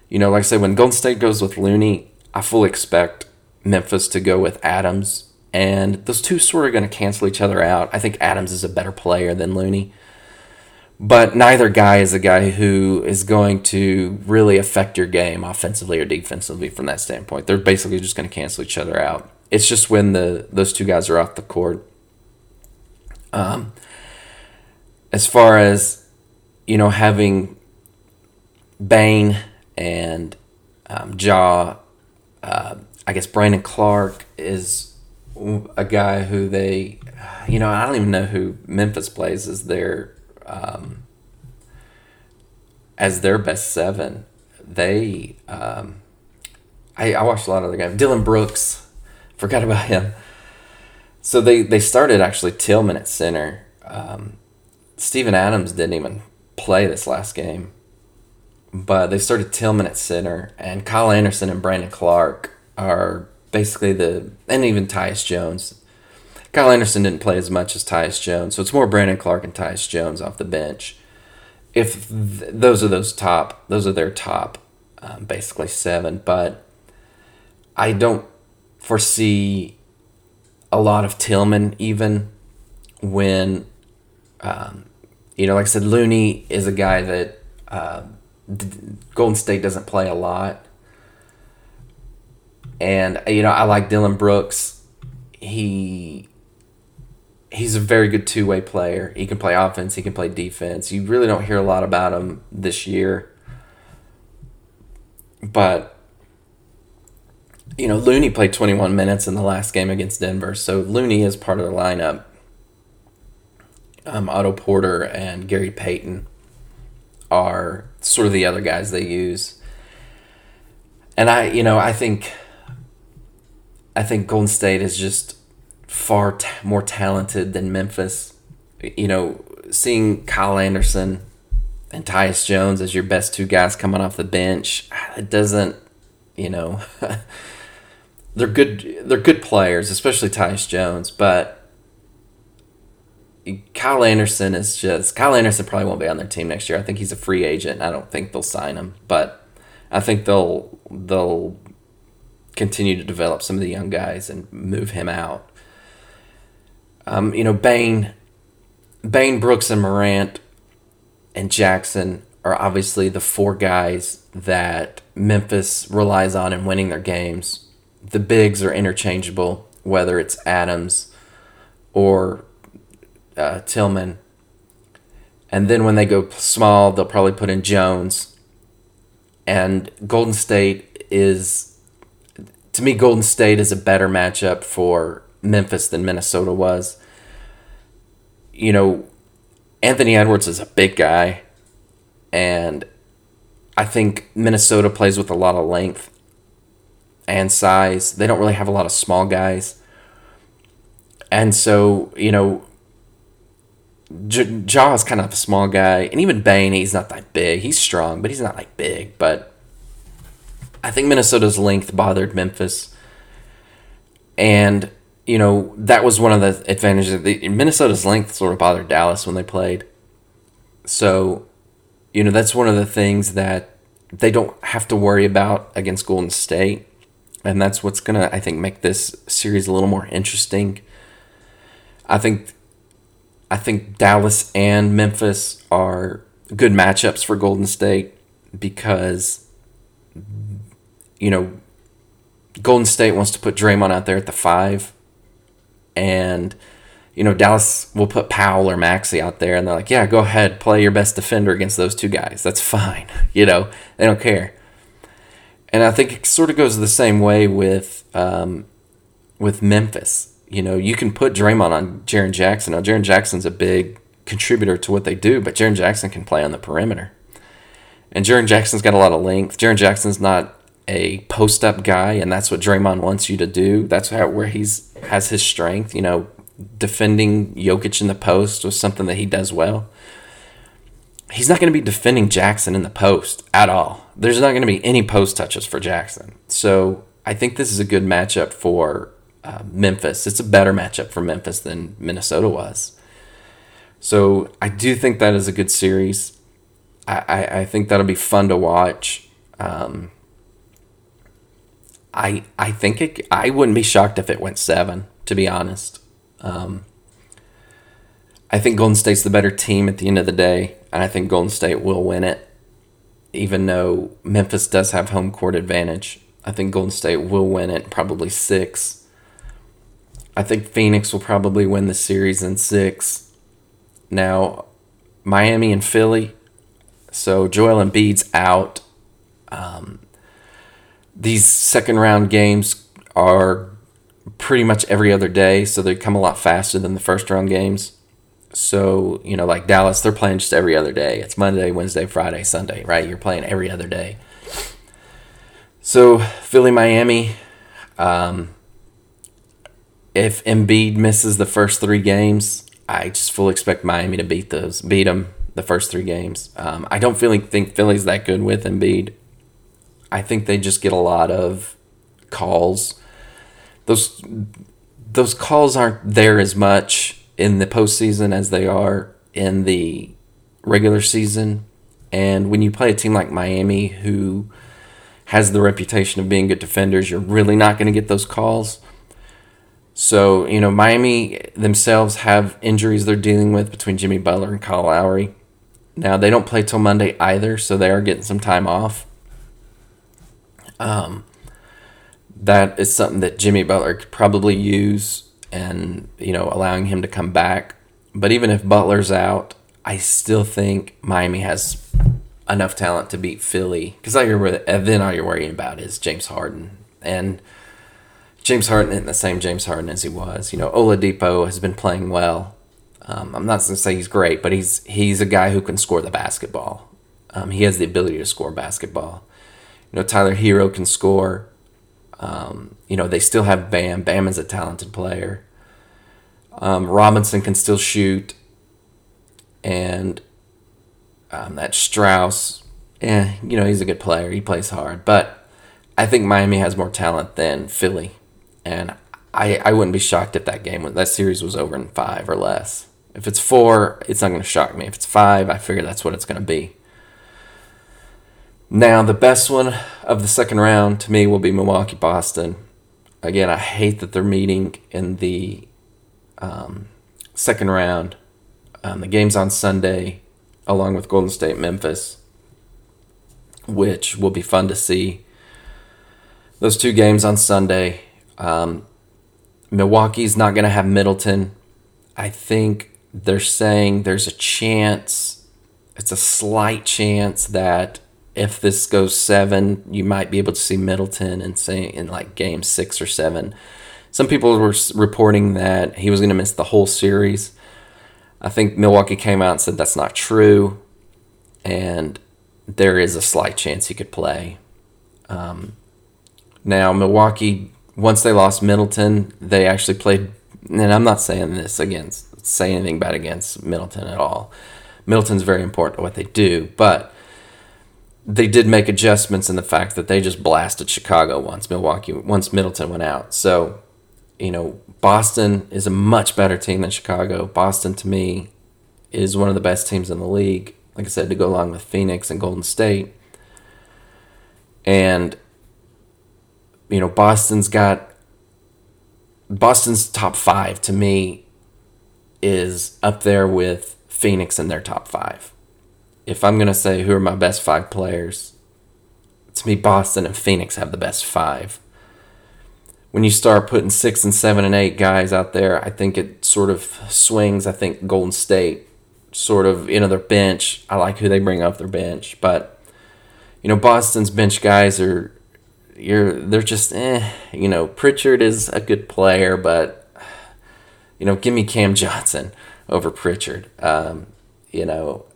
You know, like I said, when Golden State goes with Looney, I fully expect Memphis to go with Adams, and those two sort of going to cancel each other out. I think Adams is a better player than Looney, but neither guy is a guy who is going to really affect your game offensively or defensively from that standpoint. They're basically just going to cancel each other out. It's just when the those two guys are off the court. Um, as far as you know, having Bane and um, Ja, uh, I guess Brandon Clarke is a guy who they, you know, I don't even know who Memphis plays as their um, as their best seven. They, um, I, I watched a lot of the games. Dillon Brooks, [LAUGHS] forgot about him. So they they started actually Tillman at center. Um, Steven Adams didn't even play this last game. But they started Tillman at center, and Kyle Anderson and Brandon Clarke are basically the, and even Tyus Jones. Kyle Anderson didn't play as much as Tyus Jones, so it's more Brandon Clarke and Tyus Jones off the bench. If th- those are those top, those are their top, um, basically seven. But I don't foresee a lot of Tillman even when um, you know, like I said, Looney is a guy that uh, Golden State doesn't play a lot. And, you know, I like Dillon Brooks. He he's a very good two way player. He can play offense, he can play defense. You really don't hear a lot about him this year. But, you know, Looney played 21 minutes in the last game against Denver. So Looney is part of the lineup um, Otto Porter and Gary Payton are sort of the other guys they use. And I, you know, I think, I think Golden State is just far t- more talented than Memphis. You know, seeing Kyle Anderson and Tyus Jones as your best two guys coming off the bench, ah, it doesn't, you know, [LAUGHS] they're good. They're good players, especially Tyus Jones, but Kyle Anderson is just Kyle Anderson probably won't be on their team next year. I think he's a free agent. I don't think they'll sign him, but I think they'll they'll continue to develop some of the young guys and move him out. Um, you know, Bane, Bane, Brooks, and Morant, and Jackson are obviously the four guys that Memphis relies on in winning their games. The bigs are interchangeable, whether it's Adams or uh, Tillman. And then when they go small, they'll probably put in Jones. And Golden State is, to me, Golden State is a better matchup for Memphis than Minnesota was. You know, Anthony Edwards is a big guy. And I think Minnesota plays with a lot of length and size. They don't really have a lot of small guys. And so, you know, J- Ja is kind of a small guy, and even Bane, he's not that big. He's strong, but he's not like big. But I think Minnesota's length bothered Memphis, and you know that was one of the advantages. The, Minnesota's length sort of bothered Dallas when they played. So, you know that's one of the things that they don't have to worry about against Golden State, and that's what's gonna I think make this series a little more interesting. I think I think Dallas and Memphis are good matchups for Golden State because you know Golden State wants to put Draymond out there at the five, and you know Dallas will put Powell or Maxi out there, and they're like, yeah, go ahead, play your best defender against those two guys. That's fine. [LAUGHS] You know they don't care. And I think it sort of goes the same way with um, with Memphis you know, you can put Draymond on Jaren Jackson. Now, Jaren Jackson's a big contributor to what they do, but Jaren Jackson can play on the perimeter. And Jaren Jackson's got a lot of length. Jaren Jackson's not a post up guy, and that's what Draymond wants you to do. That's how, where he's has his strength. You know, defending Jokic in the post was something that he does well. He's not going to be defending Jackson in the post at all. There's not going to be any post touches for Jackson. So I think this is a good matchup for uh, Memphis. It's a better matchup for Memphis than Minnesota was. So I do think that is a good series. I, I, I think that'll be fun to watch. Um, I I think it. I wouldn't be shocked if it went seven. To be honest, um, I think Golden State's the better team at the end of the day, and I think Golden State will win it. Even though Memphis does have home court advantage, I think Golden State will win it, probably six. I think Phoenix will probably win the series in six. Now, Miami and Philly. So Joel Embiid's out. Um, these second round games are pretty much every other day, so they come a lot faster than the first round games. So, you know, like Dallas, they're playing just every other day. It's Monday, Wednesday, Friday, Sunday, right? You're playing every other day. So, Philly, Miami, um, if Embiid misses the first three games, I just fully expect Miami to beat those, beat them the first three games. Um, I don't really think Philly's that good with Embiid. I think they just get a lot of calls. Those those calls aren't there as much in the postseason as they are in the regular season. And when you play a team like Miami, who has the reputation of being good defenders, you're really not going to get those calls. So, you know, Miami themselves have injuries they're dealing with between Jimmy Butler and Kyle Lowry. Now, they don't play till Monday either, so they are getting some time off. Um, that is something that Jimmy Butler could probably use and, you know, allowing him to come back. But even if Butler's out, I still think Miami has enough talent to beat Philly. Because all you're, then all you're worrying about is James Harden. And James Harden isn't the same James Harden as he was. You know, Oladipo has been playing well. Um, I'm not going to say he's great, but he's he's a guy who can score the basketball. Um, he has the ability to score basketball. You know, Tyler Herro can score. Um, you know, they still have Bam. Bam is a talented player. Um, Robinson can still shoot. And um, that Strus, eh, you know, he's a good player. He plays hard. But I think Miami has more talent than Philly. And I, I wouldn't be shocked if that game, that series was over in five or less. If it's four, it's not going to shock me. If it's five, I figure that's what it's going to be. Now, the best one of the second round to me will be Milwaukee Boston. Again, I hate that they're meeting in the um, second round. Um, the game's on Sunday, along with Golden State Memphis, which will be fun to see. Those two games on Sunday. Um, Milwaukee's not going to have Middleton. I think they're saying there's a chance, it's a slight chance that if this goes seven, you might be able to see Middleton and say in like game six or seven. Some people were reporting that he was going to miss the whole series. I think Milwaukee came out and said that's not true, and there is a slight chance he could play. Um, now, Milwaukee, once they lost Middleton, they actually played. And I'm not saying this against say anything bad against Middleton at all. Middleton's very important to what they do, but they did make adjustments in the fact that they just blasted Chicago once Milwaukee once Middleton went out. So, you know, Boston is a much better team than Chicago. Boston to me is one of the best teams in the league. Like I said, to go along with Phoenix and Golden State. And you know, Boston's got Boston's top 5 to me is up there with Phoenix in their top 5 if I'm to say who are my best five players, to me, Boston and Phoenix have the best five. When you start putting six and seven and eight guys out there, I think it sort of swings. I think Golden State sort of, you know, their bench. I like who they bring off their bench. But, you know, Boston's bench guys are, you're, they're just, eh. You know, Pritchard is a good player, but, you know, give me Cam Johnson over Pritchard. Um, you know,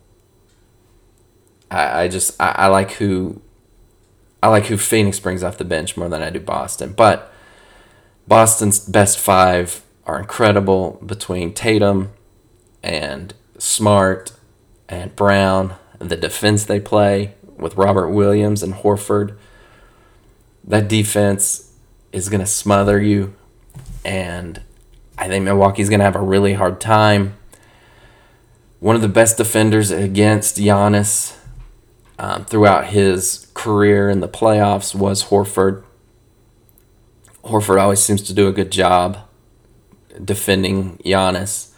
I, I just I, I like who I like who Phoenix brings off the bench more than I do Boston. But Boston's best five are incredible between Tatum and Smart and Brown, the defense they play with Robert Williams and Horford. That defense is going to smother you. and I think Milwaukee's going to have a really hard time. One of the best defenders against Giannis um, throughout his career in the playoffs was Horford. Horford always seems to do a good job defending Giannis.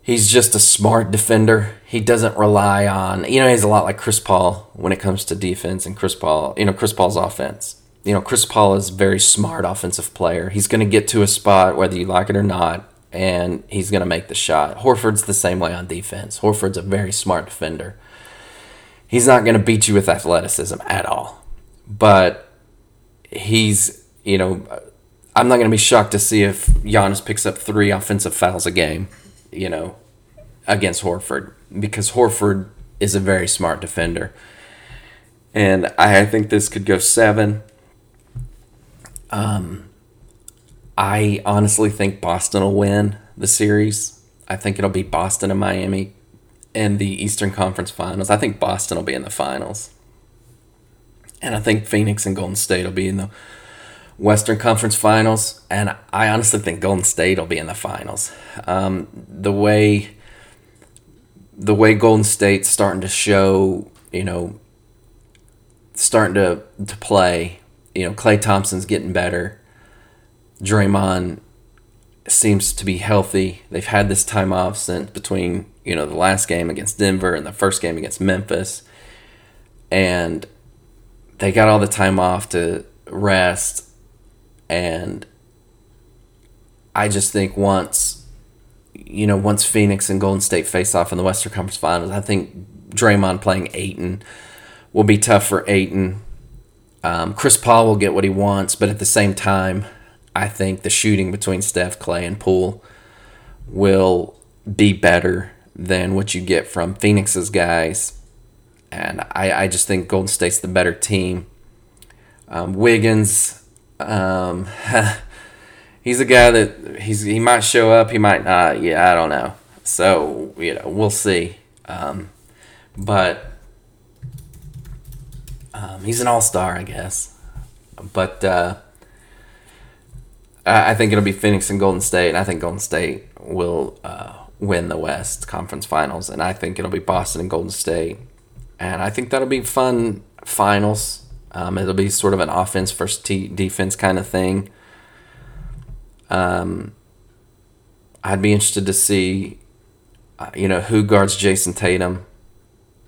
He's just a smart defender. He doesn't rely on, you know, he's a lot like Chris Paul when it comes to defense and Chris Paul, you know, Chris Paul's offense. You know, Chris Paul is a very smart offensive player. He's going to get to a spot whether you like it or not, and he's going to make the shot. Horford's the same way on defense. Horford's a very smart defender. He's not going to beat you with athleticism at all. But he's, you know, I'm not going to be shocked to see if Giannis picks up three offensive fouls a game, you know, against Horford because Horford is a very smart defender. And I think this could go seven. Um, I honestly think Boston will win the series. I think it'll be Boston and Miami in the Eastern Conference Finals. I think Boston will be in the finals. And I think Phoenix and Golden State will be in the Western Conference Finals. And I honestly think Golden State will be in the finals. Um, the way the way Golden State's starting to show, you know, starting to to play you know, Klay Thompson's getting better. Draymond seems to be healthy. They've had this time off since between, you know, the last game against Denver and the first game against Memphis. And they got all the time off to rest. And I just think once, you know, once Phoenix and Golden State face off in the Western Conference Finals, I think Draymond playing Ayton will be tough for Ayton. Um, Chris Paul will get what he wants, but at the same time, I think the shooting between Steph, Klay, and Poole will be better than what you get from Phoenix's guys. And I, I just think Golden State's the better team. Um, Wiggins, um, [LAUGHS] he's a guy that he's he might show up, he might not. Yeah, I don't know. So you know, we'll see. Um, but um, he's an all star, I guess. But uh, I think it'll be Phoenix and Golden State, and I think Golden State will uh, win the West Conference Finals, and I think it'll be Boston and Golden State, and I think that'll be fun finals. Um, it'll be sort of an offense versus t- defense kind of thing. Um, I'd be interested to see, uh, you know, who guards Jayson Tatum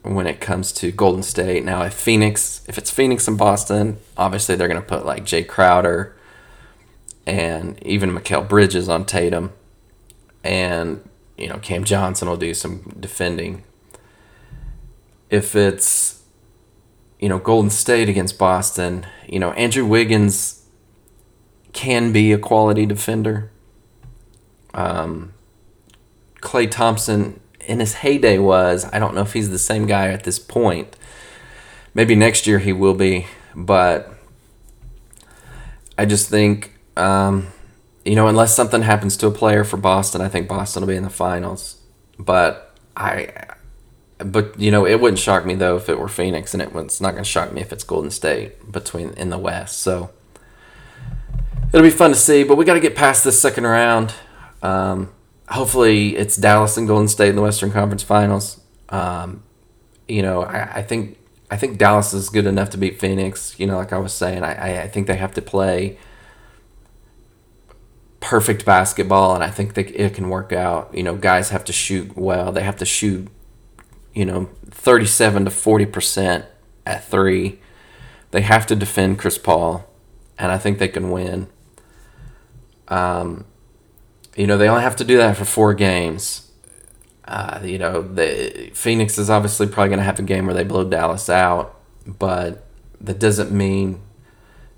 when it comes to Golden State. Now, if Phoenix, if it's Phoenix and Boston, obviously they're going to put like Jae Crowder and even Mikal Bridges on Tatum, and you know Cam Johnson will do some defending. If it's you know Golden State against Boston, you know Andrew Wiggins can be a quality defender. Um, Klay Thompson in his heyday was. I don't know if he's the same guy at this point. Maybe next year he will be, but I just think, um, you know, unless something happens to a player for Boston, I think Boston will be in the finals. But I, but you know, it wouldn't shock me though if it were Phoenix, and it, it's not going to shock me if it's Golden State between in the West. So it'll be fun to see. But we got to get past this second round. Um, hopefully it's Dallas and Golden State in the Western Conference Finals. Um, you know, I, I, think I think Dallas is good enough to beat Phoenix. You know, like I was saying, I, I think they have to play perfect basketball, and I think that it can work out. You know, guys have to shoot well. They have to shoot, you know, thirty-seven to forty percent at three. They have to defend Chris Paul, and I think they can win. Um, you know, they only have to do that for four games. Uh, you know, the Phoenix is obviously probably going to have a game where they blow Dallas out, but that doesn't mean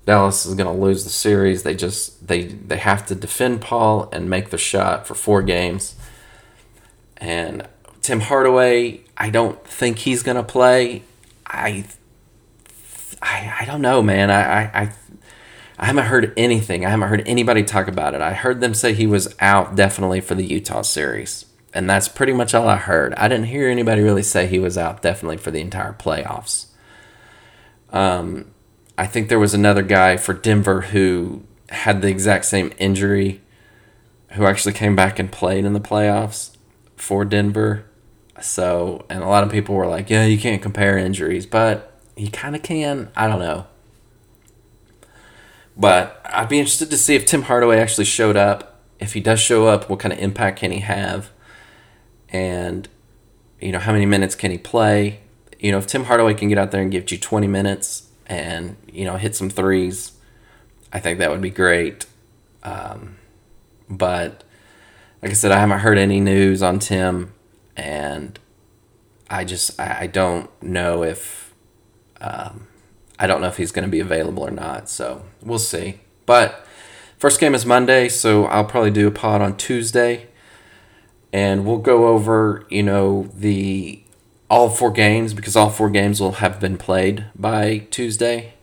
Dallas is going to lose the series. They just they they have to defend Paul and make the shot for four games. And Tim Hardaway, I don't think he's going to play. I, I I don't know, man. I I I haven't heard anything. I haven't heard anybody talk about it. I heard them say he was out definitely for the Utah series. And that's pretty much all I heard. I didn't hear anybody really say he was out definitely for the entire playoffs. Um, I think there was another guy for Denver who had the exact same injury, who actually came back and played in the playoffs for Denver. So, and a lot of people were like, yeah, you can't compare injuries, but you kind of can. I don't know. But I'd be interested to see if Tim Hardaway actually showed up. If he does show up, what kind of impact can he have? And, you know, how many minutes can he play? You know, if Tim Hardaway can get out there and give you 20 minutes and, you know, hit some threes, I think that would be great. Um, but, like I said, I haven't heard any news on Tim, and I just, I, I don't know if. Um, I don't know if he's going to be available or not, so we'll see. But first game is Monday, so I'll probably do a pod on Tuesday, and we'll go over you know the all four games because all four games will have been played by Tuesday.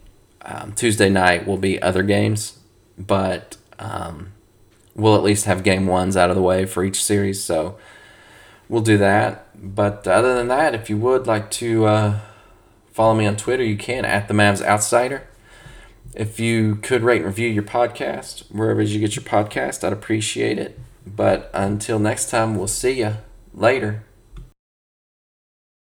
Um, Tuesday night will be other games, but um, we'll at least have game ones out of the way for each series, so we'll do that. But other than that, if you would like to. Uh, Follow me on Twitter. You can at the Mavs Outsider. If you could rate and review your podcast wherever you get your podcast, I'd appreciate it. But until next time, we'll see you later.